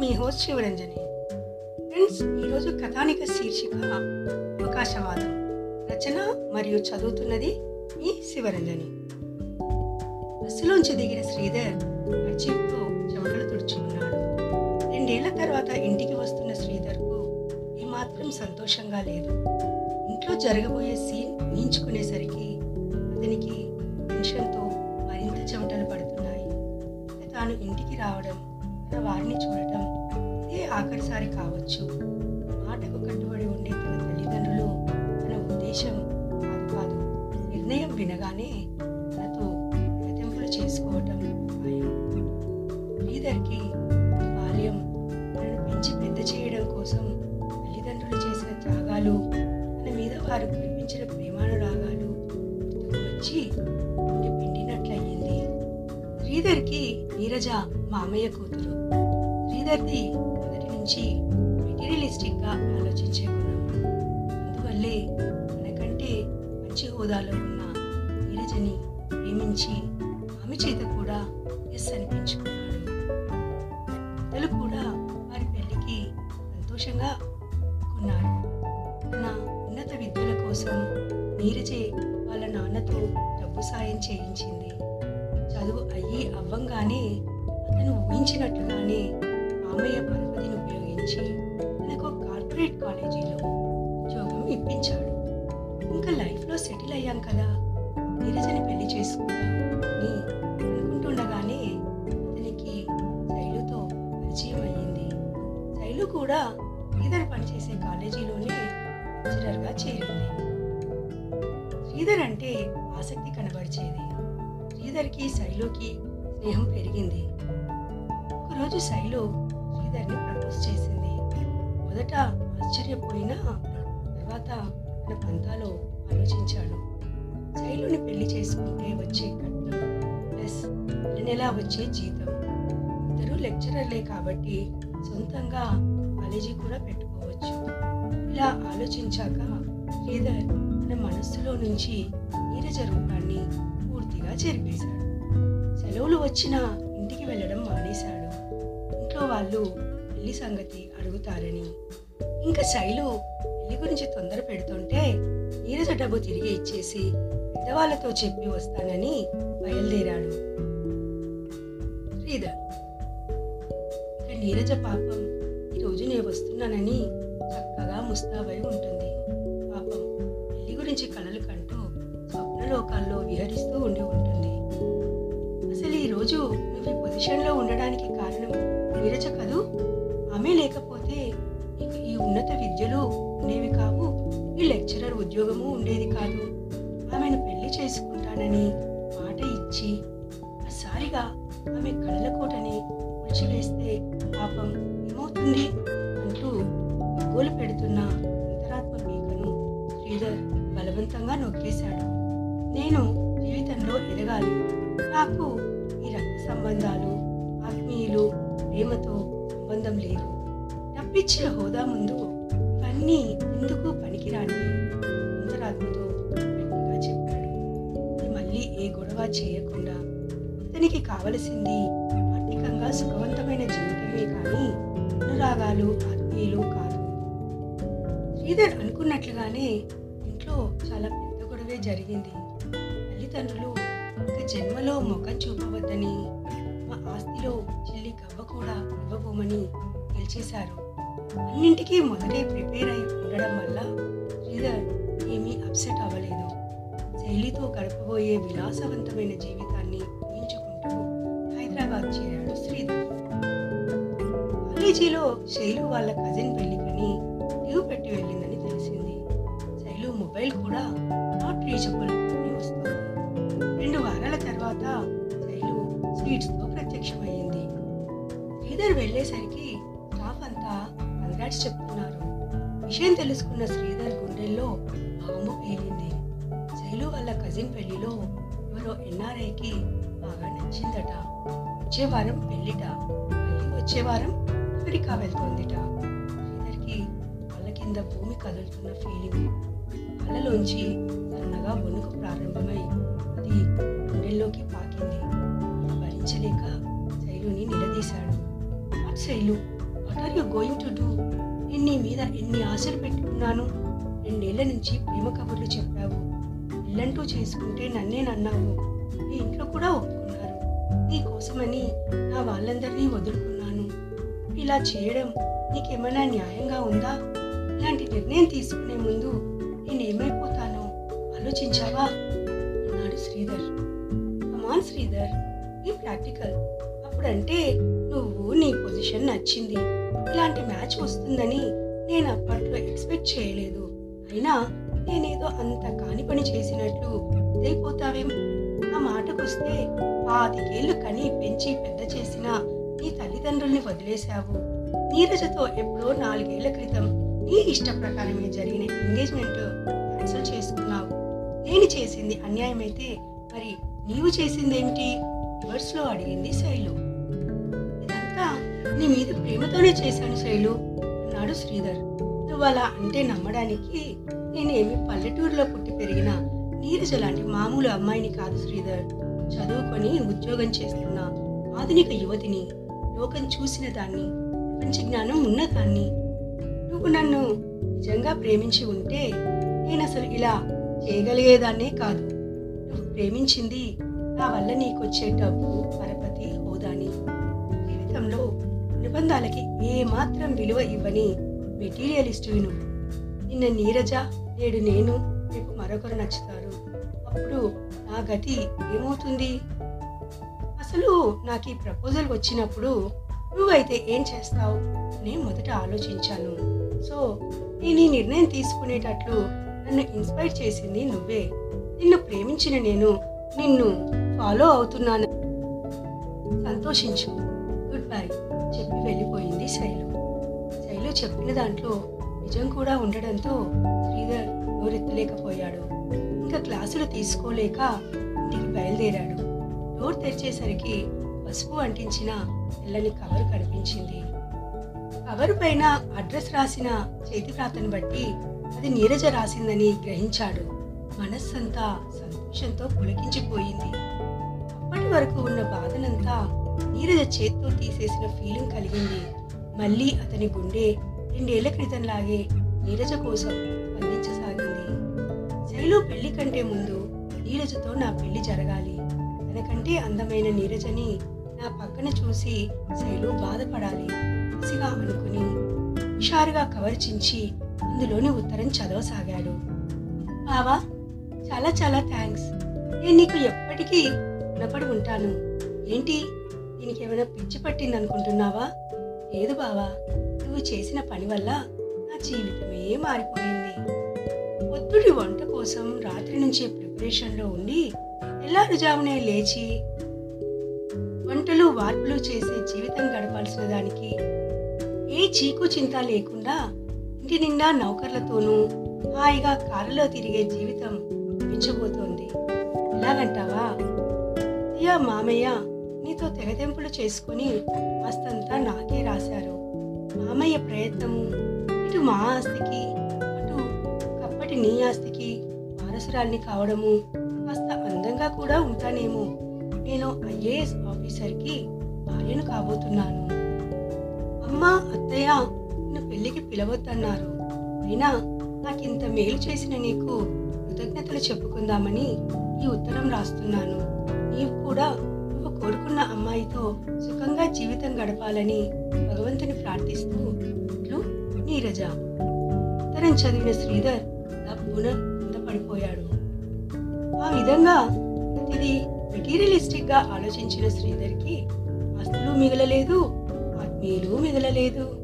మీ host Sivaranjani. Friends ఈరోజు కథానిక శీర్షిక అవకాశవాదం. రచన మరియు చదువుతున్నది మీ శివరంజని. బస్సులోంచి దిగిన శ్రీధర్ కర్చీఫ్తో చెమటలు తుడుచుకున్నాడు. రెండేళ్ళ తర్వాత ఇంటికి వస్తున్న శ్రీధర్కు ఏమాత్రం సంతోషంగా లేదు. ఇంట్లో జరగబోయే సీన్ ఊహించుకునేసరికి అతనికి టెన్షన్తో మరింత చెమటలు పడుతున్నాయి. తాను ఇంటికి రావడం ఉన్న వారిని చూడటం ఇదే ఆఖరిసారి కావచ్చు. మాటకు కట్టుబడి ఉండే తన తల్లిదండ్రులు తన ఉద్దేశం కాదు కాదు. నిర్ణయం వినగానే తనతో ప్రతింపులు చేసుకోవటం ఖాయం. శ్రీధర్కి బాల్యం తనను పెంచి పెద్ద చేయడం కోసం తల్లిదండ్రులు చేసిన త్యాగాలు తన మీద వారు కురిపించిన ప్రేమ శ్రీధర్కి నీరజ మామయ్య కూతురు. శ్రీధర్ది మొదటి నుంచి మెటీరియలిస్టిక్గా ఆలోచించే గుణం. అందువల్లే మనకంటే మంచి హోదాలో ఉన్న నీరజని ప్రేమించి ఆమె చేత కూడా ఎస్ అనిపించుకున్నాడు. పెద్దలు కూడా వారి పెళ్ళికి సంతోషంగా ఒప్పుకున్నారు. తన ఉన్నత విద్యల కోసం నీరజే వాళ్ళ నాన్నతో డబ్బు సాయం చేయించింది. కానీ అతను ఊహించినట్లుగానే మామయ్య పరపతిని ఉపయోగించి తనకు కార్పొరేట్ కాలేజీలో ఉద్యోగం ఇప్పించాడు. ఇంకా లైఫ్లో సెటిల్ అయ్యాం కదా నీరజని పెళ్ళి చేసుకుందాం అని అనుకుంటుండగానే అతనికి శైలుతో పరిచయం అయ్యింది. శైలు కూడా శ్రీధర్ పనిచేసే కాలేజీలోనే లెక్చరర్గా చేరింది. శ్రీధర్ అంటే ఆసక్తి కనబరిచేది. శ్రీధర్కి శైలుకి స్నేహం పెరిగింది. ఒకరోజు శైలు శ్రీధర్ని ప్రపోజ్ చేసింది. మొదట ఆశ్చర్యపోయినా తర్వాత తన పంతాలో ఆలోచించాడు. శైలుని పెళ్ళి చేసుకుంటే వచ్చే కట్నం ప్లస్ నెల వచ్చే జీతం. ఇద్దరు లెక్చరర్లే కాబట్టి సొంతంగా కాలేజీ కూడా పెట్టుకోవచ్చు. ఇలా ఆలోచించాక శ్రీధర్ తన మనస్సులో నుంచి నీరజ రూపాన్ని పూర్తిగా చెరిపేశాడు. సెలవులు వచ్చినా ఇంటికి వెళ్ళడం మానేశాడు. ఇంట్లో వాళ్ళు పెళ్ళి సంగతి అడుగుతారని. ఇంకా శైలు పెళ్ళి గురించి తొందర పెడుతుంటే నీరజ డబ్బు తిరిగి ఇచ్చేసి పెద్దవాళ్ళతో చెప్పి వస్తానని బయలుదేరాడు. శ్రీధర్ ఇక నీరజ పాపం ఈరోజు నేను వస్తున్నానని చక్కగా ముస్తాబై ఉంటుంది. పాపం పెళ్ళి గురించి కలలు కంటూ స్వప్నలోకాల్లో విహరిస్తూ ఉండి ఉంటుంది. ఈ పొజిషన్లో ఉండడానికి కారణం నీరజ కదూ? ఆమె లేకపోతే ఇక ఈ ఉన్నత విద్యలు ఉండేవి కావు ఈ లెక్చరర్ ఉద్యోగము ఉండేది కాదు. ఆమెను పెళ్ళి చేసుకుంటానని మాట ఇచ్చి ఒకసారిగా ఆమె కళ్ళ కోటని కూల్చివేస్తే పాపం ఏమవుతుంది? అంటూ గోలు పెడుతున్న అంతరాత్మ పీకను శ్రీధర్ బలవంతంగా నొక్కేశాడు. నేను జీవితంలో ఎదగాలి. నాకు సంబంధాలు ఆత్మీయులు ప్రేమతో సంబంధం లేదు. డబ్బిచ్చిన హోదా ముందు ఇవన్నీ ఎందుకు పనికిరాని? అంతరాత్మతో గట్టిగా చెప్పాడు. మళ్ళీ ఏ గొడవ చేయకుండా అతనికి కావలసింది ఆర్థికంగా సుఖవంతమైన జీవితమే కానీ అనురాగాలు ఆత్మీయులు కాదు. శ్రీధర్ అనుకున్నట్లుగానే ఇంట్లో చాలా పెద్ద గొడవే జరిగింది. తల్లిదండ్రులు ఒక జన్మలో ముఖం చూపవద్దని చెల్లి కూడా ఇవ్వబోమని గెలిచేశారు అన్నింటికీ మొదటే ప్రిపేర్ అయి ఉండడం వల్ల శ్రీధర్ ఏమీ అప్సెట్ అవ్వలేదు. శైలితో గడపబోయే విలాసవంతమైన జీవితాన్ని ఊహించుకుంటూ హైదరాబాద్ చేరాడు శ్రీధర్. కాలేజీలో శైలు వాళ్ళ కజిన్ పెళ్ళికని లీవ్ పెట్టి వెళ్ళిందని తెలిసింది. శైలు మొబైల్ కూడా నాట్ రీచబుల్ అని వస్తుంది. రెండు వారాల తర్వాత శైలు స్వీట్స్తో శ్రీధర్ వెళ్ళేసరికి స్టాఫ్ అంతా కంగ్రాట్స్ చెప్తున్నారు. విషయం తెలుసుకున్న శ్రీధర్ గుండెల్లో బాంబు పేలింది. శైలు వాళ్ళ కజిన్ పెళ్ళిలో ఎవరో ఎన్ఆర్ఐకి బాగా నచ్చిందట. వచ్చే వారం పెళ్ళిట. మళ్ళీ వచ్చే వారం అమెరికా వెళ్తోందిట. శ్రీధర్కి వాళ్ళ కింద భూమి కదులుతున్న ఫీలింగ్ కళ్ళలోంచి సన్నగా వణుకు ప్రారంభమై అది గుండెల్లోకి పాకింది. Shailu what are you going to do నేను నీ మీద ఎన్ని ఆశలు పెట్టుకున్నాను. రెండేళ్ళ నుంచి ప్రేమ కబుర్లు చెప్పావు. ఇల్లంటూ చేసుకుంటే నన్నే నన్నావు. మీ ఇంట్లో కూడా ఒప్పుకున్నారు. నీ కోసమని నా వాళ్ళందరినీ వదులుకున్నాను. ఇలా చేయడం నీకేమైనా న్యాయంగా ఉందా? ఇలాంటి నిర్ణయం తీసుకునే ముందు నేనేమైపోతానో ఆలోచించావా? అన్నాడు శ్రీధర్. కమాన్ శ్రీధర్ ఈ ప్రాక్టికల్ అప్పుడంటే నువ్వు నీ పొజిషన్ నచ్చింది. ఇలాంటి మ్యాచ్ వస్తుందని నేను అప్పట్లో ఎక్స్పెక్ట్ చేయలేదు. అయినా నేనేదో అంత కాని పని చేసినట్లు ఇదైపోతావేం ఆ మాటకొస్తే పాతికేళ్ళు కని పెంచి పెద్ద చేసిన నీ తల్లిదండ్రుల్ని వదిలేశావు. నీరజతో ఎప్పుడో నాలుగేళ్ళ క్రితం నీ ఇష్ట ప్రకారమే జరిగిన ఎంగేజ్మెంట్ క్యాన్సిల్ చేసుకున్నావు. నేను చేసింది అన్యాయమైతే మరి నీవు చేసిందేమిటి? రివర్స్లో అడిగింది శైలు. నీ మీద ప్రేమతోనే చేశాను శైలు అన్నాడు శ్రీధర్. నువ్వు అలా అంటే నమ్మడానికి నేనేమి పల్లెటూరులో పుట్టి పెరిగిన నీరజ లాంటి మామూలు అమ్మాయిని కాదు శ్రీధర్. చదువుకొని ఉద్యోగం చేస్తున్న ఆధునిక యువతిని లోకం చూసిన దాన్ని ప్రపంచ జ్ఞానం ఉన్నదాన్ని నువ్వు నన్ను నిజంగా ప్రేమించి ఉంటే నేను అసలు ఇలా చేయగలిగేదాన్నే కాదు. నువ్వు ప్రేమించింది నా వల్ల నీకొచ్చే డబ్బు పరపతి అనుబంధాలకి ఏమాత్రం విలువ ఇవ్వని మెటీరియలిస్టువి నువ్వు నిన్న నీరజ నేడు నేను రేపు మరొకరు నచ్చుతారు. అప్పుడు నా గతి ఏమవుతుంది? అసలు నాకు ఈ ప్రపోజల్ వచ్చినప్పుడు నువ్వైతే ఏం చేస్తావు? నేను మొదట ఆలోచించాను. సో నేను ఈ నిర్ణయం తీసుకునేటట్లు నన్ను ఇన్స్పైర్ చేసింది నువ్వే. నిన్ను ప్రేమించిన నేను నిన్ను ఫాలో అవుతున్నాను. సంతోషించు. గుడ్ బై చెప్పి వెళ్ళిపోయింది శైలు. శైలు చెప్పిన దాంట్లో నిజం కూడా ఉండడంతో శ్రీధర్ నోరెత్తలేకపోయాడు. ఇంకా క్లాసులు తీసుకోలేక ఇంటికి బయలుదేరాడు. డోర్ తెరిచేసరికి పసుపు అంటించిన తెల్లని కవర్ కనిపించింది. కవర్ పైన అడ్రస్ రాసిన చేతి ప్రాతను బట్టి అది నీరజ రాసిందని గ్రహించాడు. మనస్సంతా సంతోషంతో పులకించిపోయింది. అప్పటి వరకు ఉన్న బాధనంతా నీరజ చేత్తో తీసేసిన ఫీలింగ్ కలిగింది. మళ్ళీ అతని గుండె రెండేళ్ళ క్రితంలాగే నీరజ కోసం స్పందించసాగింది. శైలు పెళ్ళి కంటే ముందు నీరజతో నా పెళ్ళి జరగాలి. తనకంటే అందమైన నీరజని నా పక్కన చూసి శైలు బాధపడాలి కసిగా అనుకుని హుషారుగా కవర్ చించి అందులోని ఉత్తరం చదవసాగాడు. బావా చాలా చాలా థ్యాంక్స్ నేను నీకు ఎప్పటికీ రుణపడి ఉంటాను. ఏంటి? దీనికి ఏమైనా పిచ్చి పట్టింది అనుకుంటున్నావా లేదు బావా నువ్వు చేసిన పని వల్ల నా జీవితమే మారిపోయింది. పొద్దుడి వంట కోసం రాత్రి నుంచే ప్రిపరేషన్లో ఉండి తెల్లారుజామునే లేచి వంటలు వార్పులు చేసే జీవితం గడపాల్సిన దానికి ఏ చీకు చింత లేకుండా ఇంటి నిండా నౌకర్లతోనూ హాయిగా కారులో తిరిగే జీవితం మించబోతోంది ఎలాగంటావా? అయ్యా మామయ్య నీతో తెగతెంపులు చేసుకుని ఆస్తంతా నాకే రాశారు. మామయ్య ప్రయత్నము ఇటు మా ఆస్తికి అటు కప్పటి నీ ఆస్తికి వారసురాల్ని కావడము కాస్త అందంగా కూడా ఉంటానేమో. నేను ఐఏఎస్ ఆఫీసర్కి భార్యను కాబోతున్నాను. అమ్మ అత్తయ్య నన్ను పెళ్ళికి పిలవద్దన్నారు. అయినా నాకింత మేలు చేసిన నీకు కృతజ్ఞతలు చెప్పుకుందామని ఈ ఉత్తరం రాస్తున్నాను. నీవు కూడా నువ్వు కోరుకున్న అమ్మాయితో సుఖంగా జీవితం గడపాలని భగవంతుని ప్రార్థిస్తూ ఇట్లు నీరజ. ఉత్తరం చదివిన శ్రీధర్ తప్పున కింద పడిపోయాడు. ఆ విధంగా ప్రతిదీ మెటీరియలిస్టిక్గా ఆలోచించిన శ్రీధర్కి ఆస్తులు మిగలలేదు ఆత్మీయులు మిగలలేదు.